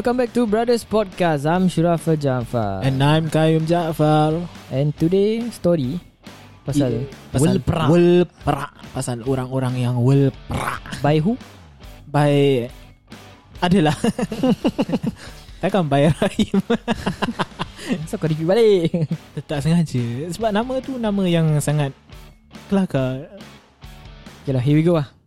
Welcome back to Brothers Podcast. I'm Shurafa Jafar. And I'm Kayum Jaafar And today story pasal Pasal Will Pra. Will Pra Pasal orang-orang yang Will Pra by who? By Adalah Takkan by Rahim So kau repeat balik. Tak sengaja Sebab nama tu nama yang sangat Kelakar okay lah, here we go lah.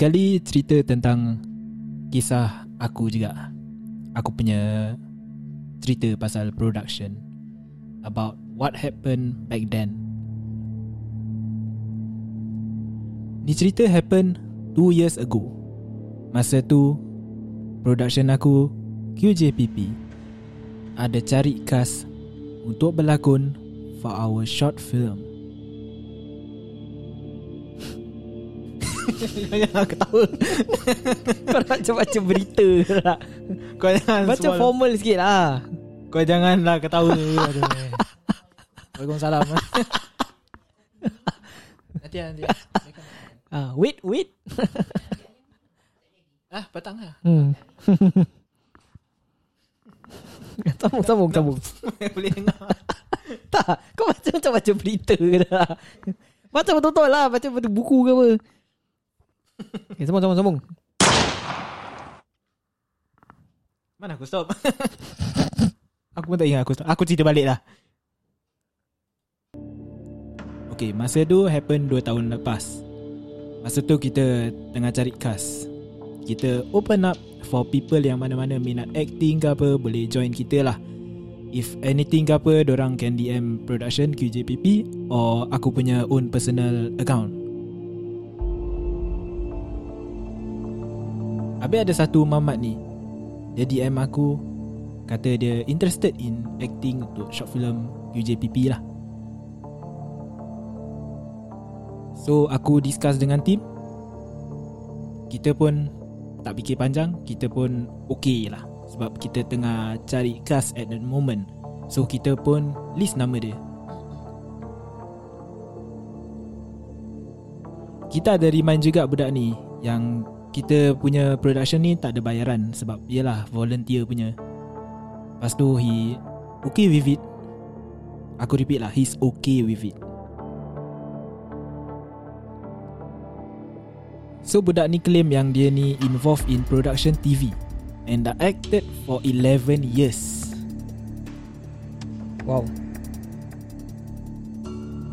Kali cerita tentang Kisah aku juga. Aku punya Cerita pasal production About what happened back then. Ni cerita happen 2 years ago. Masa tu Production aku QJPP Ada cari cast Untuk berlakon For our short film jangan ketawa Kau nak macam baca berita lah. Kau jangan Baca semua- formal sikit lah. Kau janganlah ketawa. Waalaikumsalam Nanti nanti Ah, wait, wait. Ah petang lah Hmm. sambung, sambung, sambung. Boleh dengar Tak, kau baca macam baca berita dah. Baca betul-betul lah, baca betul buku ke apa. Okay, sambung, sambung, sambung. Mana aku stop? Aku pun tak ingat aku stop. Aku cerita balik lah. Okay masa tu happen 2 tahun lepas. Masa tu kita tengah cari cast Kita open up for people yang mana-mana minat acting ke apa Boleh join kita lah. If anything ke apa Diorang can DM production QJPP Or aku punya own personal account Habis ada satu mamat ni. Dia DM aku Kata dia interested in acting untuk short film UJPP lah. So aku discuss dengan team. Kita pun tak fikir panjang Kita pun okay lah. Sebab kita tengah cari cast at the moment. So kita pun list nama dia. Kita ada remind juga budak ni Yang kita punya production ni tak ada bayaran Sebab yelah volunteer punya. Lepas tu he okay with it. Aku repeat lah He's okay with it. So budak ni claim yang dia ni involved in production TV And acted for 11 years. Wow.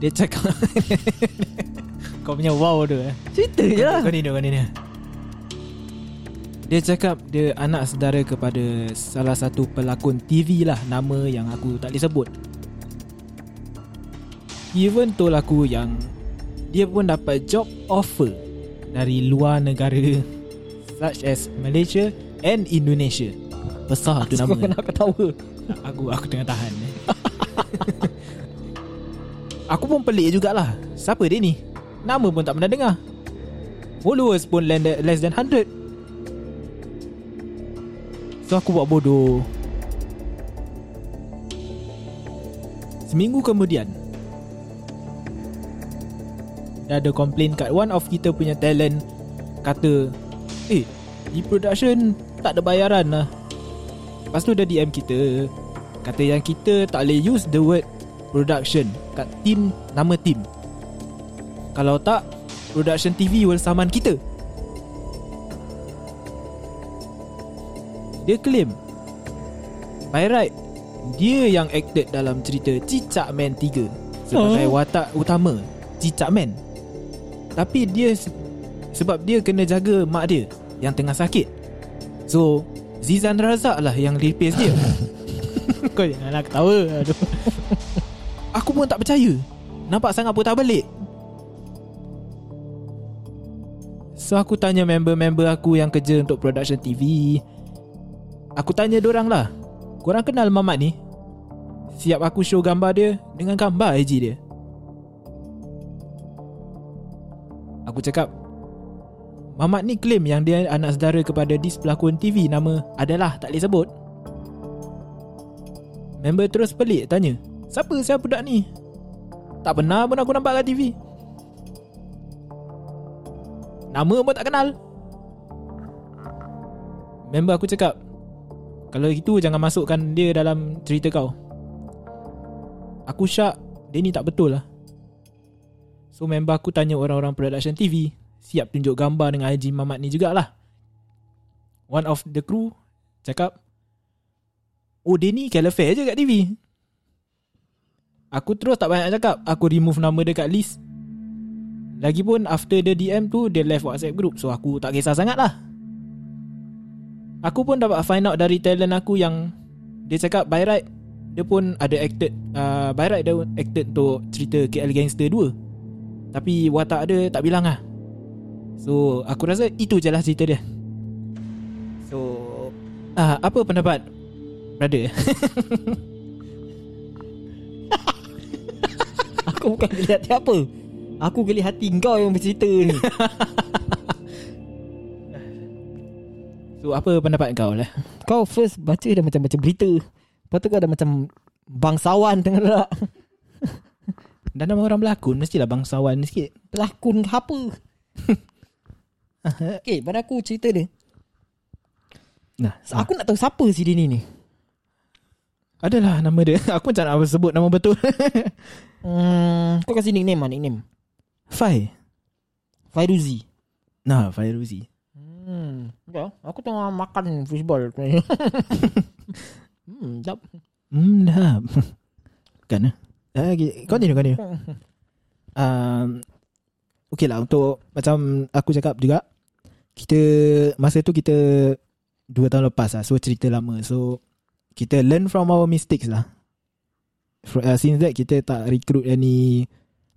Dia cakap Kau punya wow tu eh. Cerita je lah. Kau ni dia, cakap dia anak saudara kepada salah satu pelakon TV lah Nama yang aku tak boleh sebut. Even told aku yang Dia pun dapat job offer Dari luar negara Such as Malaysia and Indonesia. Besar tu nama. nak ketawa. Aku aku tengah tahan eh. Aku pun pelik jugalah. Siapa dia ni? Nama pun tak pernah dengar. Followers pun less than 100 So aku buat bodoh. Seminggu kemudian Dah ada komplain kat one of kita punya talent Kata Eh Di production Tak ada bayaran lah. Lepas tu dia DM kita Kata yang kita tak boleh use the word Production Kat team Nama team. Kalau tak Production TV will saman kita Dia claim By right Dia yang acted dalam cerita Cicak Man 3 Sebagai Oh. watak utama Cicak Man. Tapi dia Sebab dia kena jaga mak dia Yang tengah sakit. So Zizan Razak lah yang replace dia. Kau jangan nak ketawa. Aduh. Aku pun tak percaya. Nampak sangat pun tak balik. So aku tanya member-member aku yang kerja untuk production TV Aku tanya dorang lah. Korang kenal Mamat ni? Siap aku show gambar dia Dengan gambar IG dia. Aku cakap Mamat ni claim yang dia anak saudara kepada dis pelakon TV Nama adalah tak boleh sebut. Member terus pelik tanya Siapa siapa budak ni? Tak pernah pun aku nampak kat TV Nama pun tak kenal. Member aku cakap Kalau itu jangan masukkan dia dalam cerita kau. Aku syak Dia ni tak betul lah. So member aku tanya orang-orang production TV Siap tunjuk gambar dengan IG Mamat ni jugalah. One of the crew Cakap Oh dia ni califer je kat TV Aku terus tak banyak cakap. Aku remove nama dia kat list. Lagipun after the DM tu Dia left WhatsApp group. So aku tak kisah sangat lah Aku pun dapat find out dari talent aku yang Dia cakap by right Dia pun ada acted uh, By right dia acted untuk cerita KL Gangster 2 Tapi watak dia tak bilang lah. So aku rasa itu je lah cerita dia. So uh, Apa pendapat Brother? Aku bukan geli hati apa Aku geli hati kau yang bercerita ni So apa pendapat kau lah? Kau first baca dah macam baca berita. Lepas tu kau dah macam Bangsawan tengah tak? Dan nama orang berlakon Mestilah bangsawan sikit. Pelakon ke apa? Okay pada aku cerita dia. Nah Aku nak tahu siapa si Dini ni. Adalah nama dia. Aku macam nak sebut nama betul. Hmm, Kau kasih nickname lah nickname. Fai. Fairuzi. Nah Fairuzi Hmm, ya, aku tengah makan fishball. hmm, jap. Hmm dah Kan eh okay. Continue continue um, Okay lah untuk Macam aku cakap juga Kita Masa tu kita Dua tahun lepas lah So cerita lama So Kita learn from our mistakes lah Fr- uh, Since that kita tak recruit any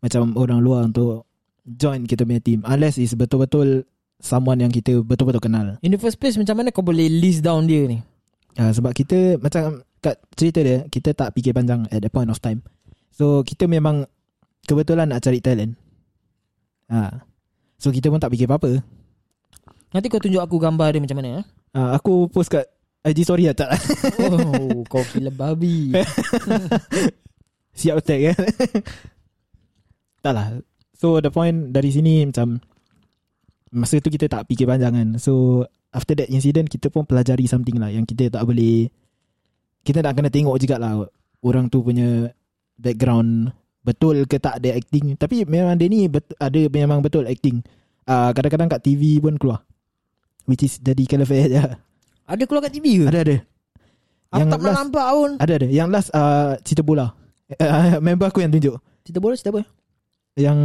Macam orang luar untuk Join kita punya team Unless is betul-betul Someone yang kita betul-betul kenal. In the first place macam mana kau boleh list down dia ni? uh, Sebab kita Macam Kat cerita dia Kita tak fikir panjang At that point of time. So kita memang Kebetulan nak cari talent. Uh, So kita pun tak fikir apa-apa. Nanti kau tunjuk aku gambar dia macam mana eh? uh, Aku post kat IG story lah tak? Oh, kau gila babi. Siap tag kan Tak lah. So the point Dari sini macam Masa tu kita tak fikir panjang kan. So After that incident Kita pun pelajari something lah Yang kita tak boleh Kita nak kena tengok juga lah Orang tu punya Background. Betul ke tak dia acting? Tapi memang dia ni bet, Ada memang betul acting. Uh, Kadang-kadang kat TV pun keluar. Which is jadi califer je. Ada keluar kat TV ke? Ada ada. Aku Yang tak pernah last- nampak pun. Ada ada. Yang last uh, Cerita bola. Uh, Member aku yang tunjuk. Cerita bola cerita apa? Yang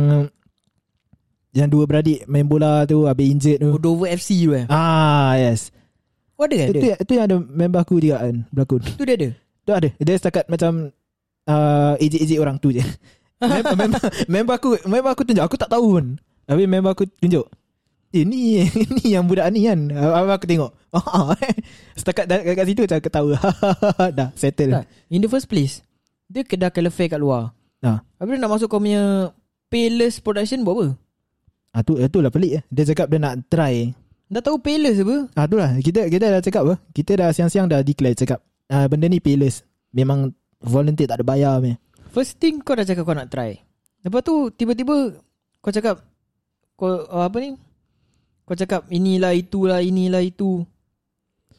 Yang dua beradik Main bola tu Habis injured tu. Dover FC tu eh. Ah yes. Oh ada kan Itu, itu yang ada member aku juga kan Berlakon. Itu dia ada. Tu ada. Dia setakat macam uh, Ejek-ejek orang tu je. Member, member, member aku Member aku tunjuk. Aku tak tahu pun. Habis member aku tunjuk. Eh ni Ni yang budak ni kan. Habis aku tengok. Oh, Setakat kat, kat situ Macam ketawa. Dah settle. Tak. In the first place, dia kedah califer kat luar. Ah. Habis dia nak masuk kau punya Payless Production buat apa? Ah, tu, tu lah pelik eh. Dia cakap dia nak try Dah tahu Payless apa? Ah tu lah kita kita dah cakap apa? Kita dah siang-siang dah declare cakap ah, benda ni payless. Memang volunteer tak ada bayar me. First thing kau dah cakap kau nak try. Lepas tu tiba-tiba kau cakap kau uh, apa ni? Kau cakap inilah itulah inilah itu.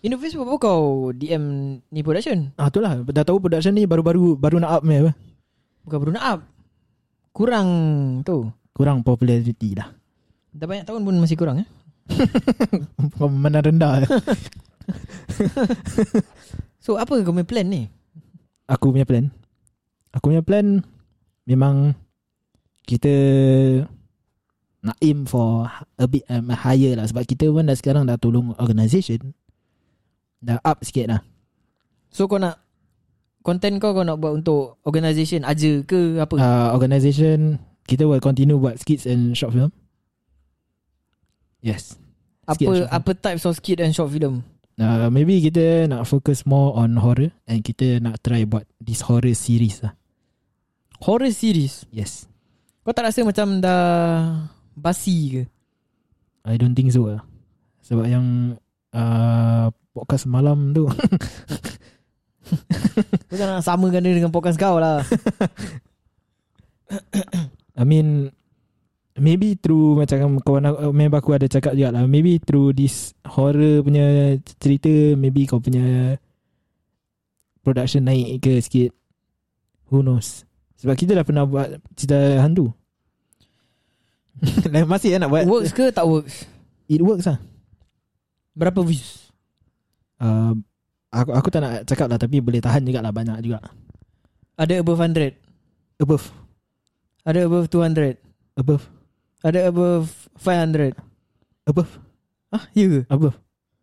Indo Facebook apa kau DM ni production? Ah tu lah Dah tahu production ni Baru-baru Baru nak up ni apa Bukan baru nak up. Kurang tu. Kurang popularity dah Dah banyak tahun pun masih kurang eh. Mana rendah So apa kau punya plan ni? Aku punya plan Aku punya plan Memang Kita Nak aim for A bit um, higher lah Sebab kita pun dah sekarang Dah tolong organisation Dah up sikit lah So kau nak Content kau kau nak buat untuk Organisation aja ke apa? uh, Organisation Kita will continue buat skits and short film Yes skit apa film. apa types of skit and short film? uh, Maybe kita nak focus more on horror And kita nak try buat This horror series lah Horror series. Yes Kau tak rasa macam dah basi ke? I don't think so lah Sebab yang uh, Podcast malam tu Kau jangan nak samakan dia dengan podcast kau lah. I mean Maybe through Macam kawan aku, Member aku ada cakap juga lah Maybe through this Horror punya Cerita Maybe kau punya Production naik ke sikit Who knows Sebab kita dah pernah buat Cerita hantu Lain Masih lah nak buat works ke tak works? It works lah Berapa views? uh, aku, aku tak nak cakap lah Tapi boleh tahan juga lah Banyak juga Ada above 100? Above Ada above 200? Above Ada above 500? Above Ah, ya ke? Above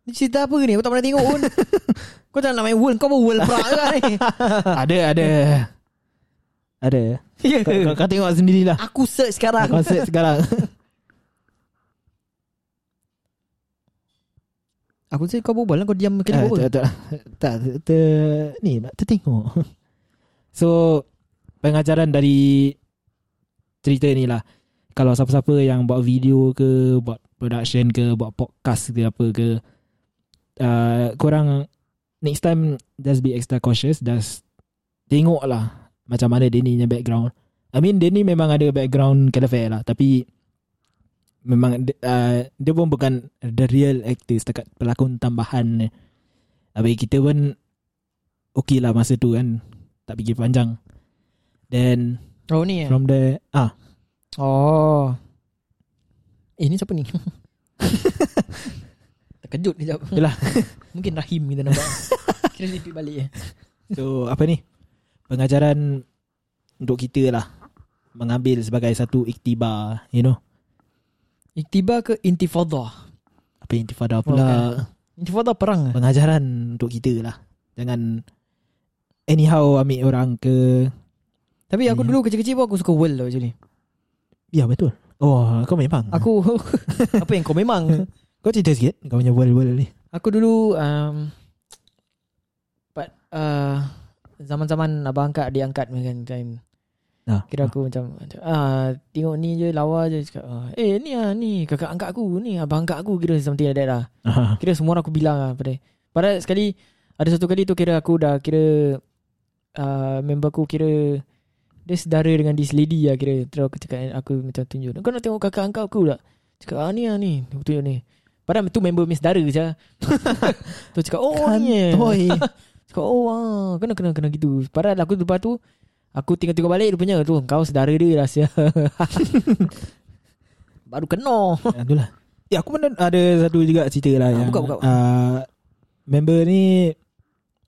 Ni cerita apa ni? Aku tak pernah tengok pun. kau tak nak main world. Kau pun world pula ke ni? Ada ada Ada ya kau, kau, kau tengok sendirilah Aku search sekarang. Konsep sekarang Aku search kau berbual lah. Kau diam Ah, kena apa? tak, tak, tak, ter, Ni nak tertengok So Pengajaran dari Cerita ni lah Kalau siapa-siapa yang buat video ke Buat production ke Buat podcast ke apa ke uh, Korang Next time Just be extra cautious Just Tengok lah Macam mana Denny punya background. I mean Denny memang ada background Calafare lah Tapi Memang uh, Dia pun bukan The real actor Setakat pelakon tambahan. Habis kita pun Okay lah masa tu kan Tak fikir panjang. Then Oh ni eh? From the Ah Oh. Eh ni siapa ni? Terkejut kejap. Yelah. Mungkin Rahim kita nampak. Kira repeat balik eh. So apa ni Pengajaran Untuk kita lah Mengambil sebagai satu iktibar You know Iktibar ke intifada? Apa intifada pula Intifada perang? Pengajaran Untuk kita lah Jangan Anyhow ambil orang ke Tapi aku Ya. dulu kecil-kecil pun aku suka world tau actually. Ya betul. Oh kau memang. Aku apa yang kau memang? Kau cerita sikit. Kau punya world-world ni. Aku dulu um, But uh, Zaman-zaman abang angkat Dia angkat kan time. nah, Kira aku macam macam, ah, Tengok ni je Lawa je. Cakap, ah, Eh ni lah ni Kakak angkat aku. Ni abang angkat aku. Kira something like that lah. Ah, Kira semua orang aku bilang lah pada Padahal sekali Ada satu kali tu kira aku dah Kira uh, Member aku kira Dia sedara dengan this lady lah kira. Terus aku cakap Aku macam tunjuk. Kau nak tengok kakak angkat aku tak Cakap ah ni lah ni. Aku tunjuk ni. Padahal tu member Miss Dara je Tu cakap oh ni eh. Cakap oh ah, Kena kena kena gitu. Padahal aku lepas tu Aku tengok-tengok balik Rupanya tu Kau sedara dia lah. Baru kena. Ya, itulah. Ya, aku pun ada satu juga cerita lah Ah, yang buka, buka. Uh, member ni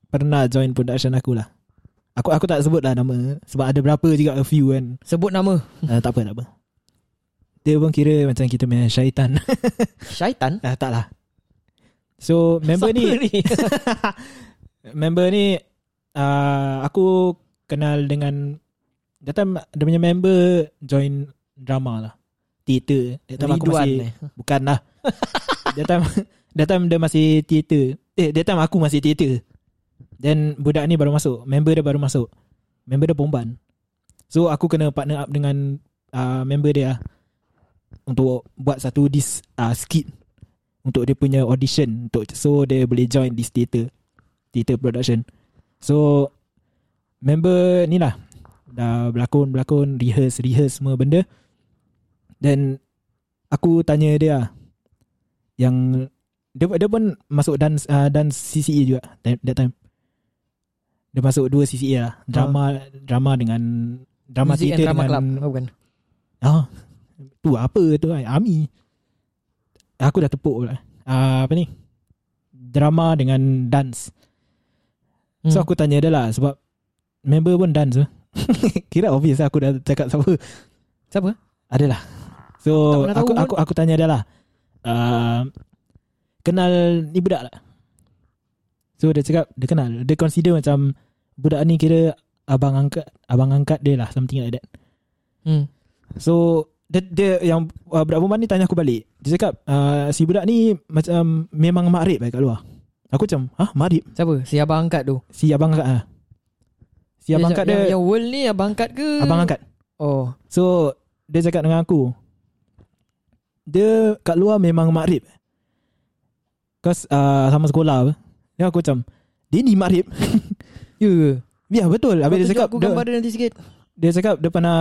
pernah join production aku lah. Aku aku tak sebut lah nama sebab ada berapa juga a few kan. Sebut nama Uh, tak apa tak apa. Dia pun kira macam kita punya syaitan. Syaitan ah, tak lah. So member Siapa ni ni member ni uh, aku kenal dengan datang dia punya member join drama lah. Theater. That time aku masih eh. Bukan lah That time That time dia masih theater Eh that time aku masih theater Then budak ni baru masuk. Member dia baru masuk. Member dia perempuan. So aku kena partner up dengan uh, Member dia lah Untuk buat satu this uh, skit Untuk dia punya audition untuk So dia boleh join this theater Theater production. So Member ni lah. Dah berlakon-berlakon Rehearse-rehearse semua benda. Then Aku tanya dia lah Yang dia, dia pun masuk dance uh, dance CCA juga that, that time. Dia masuk dua CCA lah. Drama drama dengan drama Music theater drama dengan club. Oh, bukan. Ah, tu apa tu? Ami. Aku dah tepuk lah. Uh, apa ni? Drama dengan dance. So Hmm. aku tanya dia lah sebab member pun dance. Kira obvious lah aku dah cakap siapa. Siapa? Adalah. So aku aku aku tanya dia lah. Uh, kenal ni budak tak? So dia cakap dia kenal. Dia consider macam budak ni kira abang angkat abang angkat dia lah something like that. Hmm. So dia, dia yang uh, budak perempuan ni tanya aku balik. Dia cakap uh, si budak ni macam memang makrib eh kat luar. Aku macam, "Hah, makrib? Siapa? Si abang angkat tu. Si abang angkat ah." Si abang angkat yang, dia yang world ni abang angkat ke? abang angkat. Oh. So dia cakap dengan aku Dia kat luar memang makrib Cause uh, sama sekolah apa Dia aku macam Dia ni makrib Ya ke? Ya betul. Habis dia cakap aku dia, gambar dia nanti sikit. dia cakap dia pernah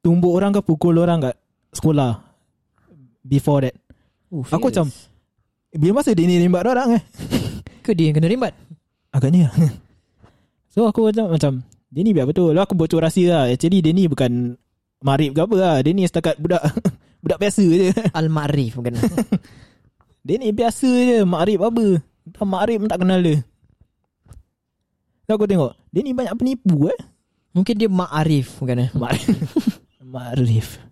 Tumbuk orang ke pukul orang kat sekolah? Before that. Oh, Aku macam Bila masa dia ni rimbat orang eh? Ke dia yang kena rimbat? Agaknya. So aku macam macam Dia ni biar betul. Lah aku bocor rahsia lah. Actually dia ni bukan Marib ke apa lah. Dia ni setakat budak Budak biasa je. Al-Ma'rif bukan? Dia ni biasa je. Makrib apa? Makrib pun tak kenal dia So aku tengok Dia ni banyak penipu eh Mungkin dia Ma'arif bukan? eh? Makrib Makrif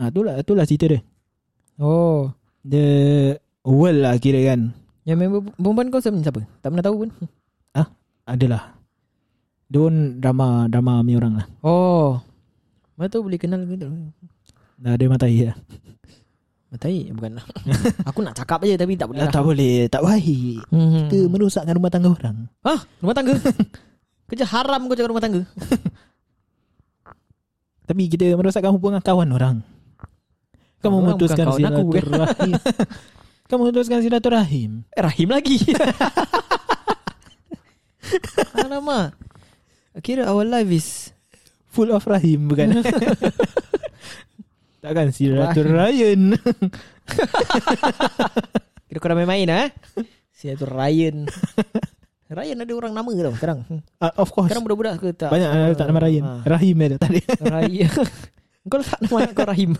Ah, itulah, itulah cerita dia Oh. Dia World lah kira kan Yang member perempuan kau siapa? siapa? Tak pernah tahu pun. Adalah Dia pun drama Drama mi orang lah Oh. Mana tahu boleh kenal ke tu? Dah ada matai lah Matai bukan. Aku nak cakap aja tapi tak boleh. ah, lah. Tak boleh Tak baik Hmm. Kita merosakkan rumah tangga orang Hah? Rumah tangga? Kerja haram kau cakap rumah tangga. Tapi kita merosakkan hubungan kawan orang Kamu Orang bukan memutuskan kawan aku, kan? silaturahim Kamu memutuskan silaturahim Eh, Rahim lagi. Alamak. Kira our life is Full of rahim bukan Takkan silaturahim Kira kau dah main-main lah eh? Siapa tu Ryan. Ryan ada orang nama tau sekarang. Uh, Of course. Sekarang budak-budak ke tak? Banyak uh, letak nama Ryan. Ah. Rahim ada tak ada. Ryan Kau letak nama anak kau Rahim?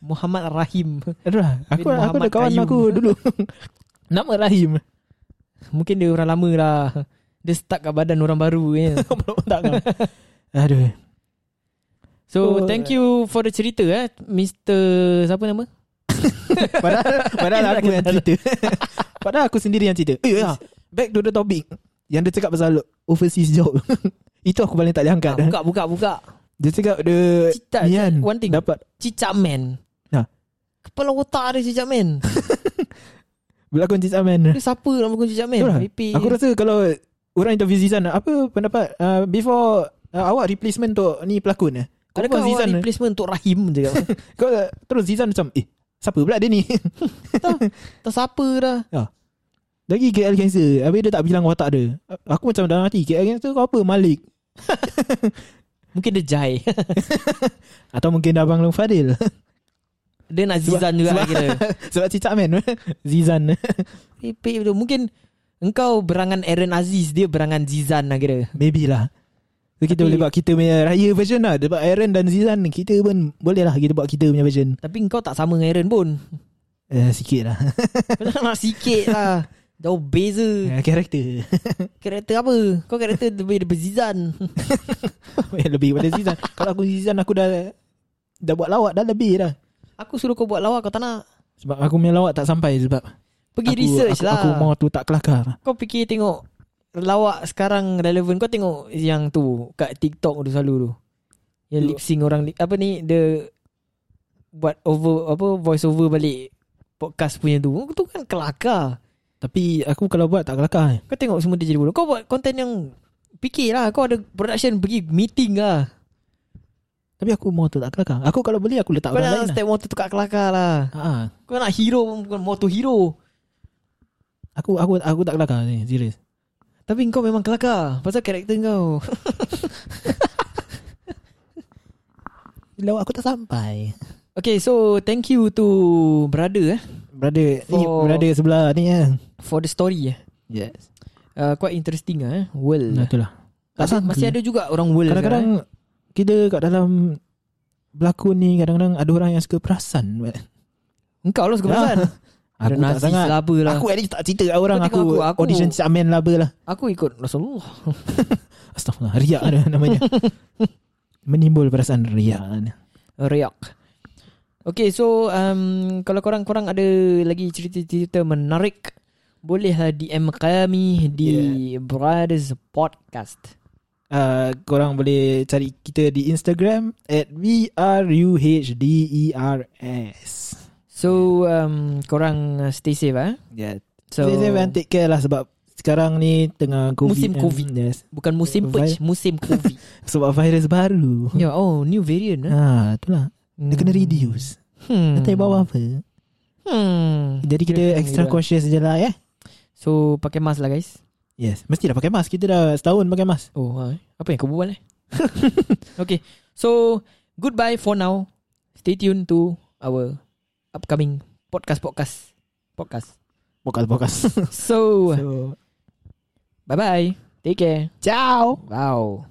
Muhammad Rahim. Aduh, Aku, Bin aku ada kawan Qayyum. aku dulu. Nama Rahim. Mungkin dia orang lama lah. Dia stuck kat badan orang baru ya. tak kan Aduh So Oh. thank you for the cerita eh. Mr. Siapa nama? Padahal, padahal aku yang cerita. Padahal aku sendiri yang cerita. Eh ya Back to the topic Yang dia cakap pasal Overseas job. Itu aku paling tak boleh angkat buka buka buka Dia cakap dia Cicak Nian One thing. Dapat Cicak man. Ha. Kepala otak dia cicak man. Berlakon cicak man. Dia siapa nak berlakon cicak man? Itulah. Pipi Aku rasa kalau Orang interview Zizan Apa pendapat uh, Before uh, Awak replacement untuk Ni pelakon eh Kau Adakah awak Zizan replacement untuk Rahim je kau? Kau terus Zizan macam Eh Siapa pula dia ni? Tak siapa dah. Lagi KL cancer Habis dia tak bilang watak dia. Aku macam dalam hati KL cancer kau apa Malik? Mungkin dia Jai Atau mungkin dia Abang Long Fadil. Dia nak Sebab- Zizan juga sebab- kira. Sebab cicak man Zizan. Pipik Mungkin Engkau berangan Aaron Aziz Dia berangan Zizan lah kira. Maybe lah So kita Tapi- boleh buat kita punya raya version lah. Sebab Aaron dan Zizan Kita pun Boleh lah kita buat kita punya version. Tapi engkau tak sama dengan Aaron pun. Eh, Sikit lah. Kau nak sikit lah. Jauh beza. Eh, Karakter. Karakter apa? Kau karakter lebih daripada Zizan. Lebih pada Zizan. Kalau aku Zizan Aku dah Dah buat lawak Dah lebih dah. Aku suruh kau buat lawak Kau tak nak. Sebab aku punya lawak tak sampai Sebab Pergi aku, research aku, lah. Aku mau tu tak kelakar. Kau fikir tengok Lawak sekarang relevan Kau tengok yang tu Kat TikTok tu selalu tu. Yang Tu. lip sync orang Apa ni Dia Buat over Apa voice over balik Podcast punya tu. Tu kan kelakar. Tapi aku kalau buat tak kelakar Kau tengok semua dia jadi bodoh. Kau buat konten yang Fikir lah Kau ada production Pergi meeting lah. Tapi aku tu tak kelakar. Aku kalau beli aku letak Kau orang lain nak lah. step motor tukar kelakar lah. Ha, Kau nak hero Bukan motor hero. Aku aku aku tak kelakar ni Serius Tapi kau memang kelakar Pasal karakter kau Lawak aku tak sampai Okay so Thank you to Brother eh Brother ni For- brother sebelah ni ya. For the story eh. Yes. Uh, quite interesting ah eh. World. Nah, itulah. Tak Ada, sangka. masih ada juga orang world. Kadang-kadang kita kat dalam berlakon ni kadang-kadang ada orang yang suka perasan. engkau lah suka perasan. Aku tak sangat. lah lah. Aku at least tak cerita kat orang aku, aku, aku- audition Amen lah apa lah. Aku ikut Rasulullah. Astagfirullah. Riak ada namanya. Menimbul perasaan riak. Riak. Okay, so um, kalau korang-korang ada lagi cerita-cerita menarik, bolehlah DM kami di Brothers Podcast. Uh, korang boleh cari kita di Instagram at V-R-U-H-D-E-R-S. So, um, korang uh, stay safe eh. Yeah. So, Stay safe and take care lah sebab sekarang ni tengah COVID. Musim. COVID. Yes. bukan musim Vi- pej, musim COVID. Sebab virus baru. ya, oh, new variant eh. Ha, itulah. Dia kena reduce. Hmm. Tak tahu bawa apa. Hmm. Jadi kita Kira-kira extra gitu. cautious je lah ya. So, pakai mask lah guys. Yes. Mesti dah pakai mask. Kita dah setahun pakai mask. Oh, ha, apa yang kau buat eh? okay. So, goodbye for now. Stay tuned to our upcoming podcast podcast podcast. Pokas-pokas. So, so, bye bye. Take care. ciao. Wow.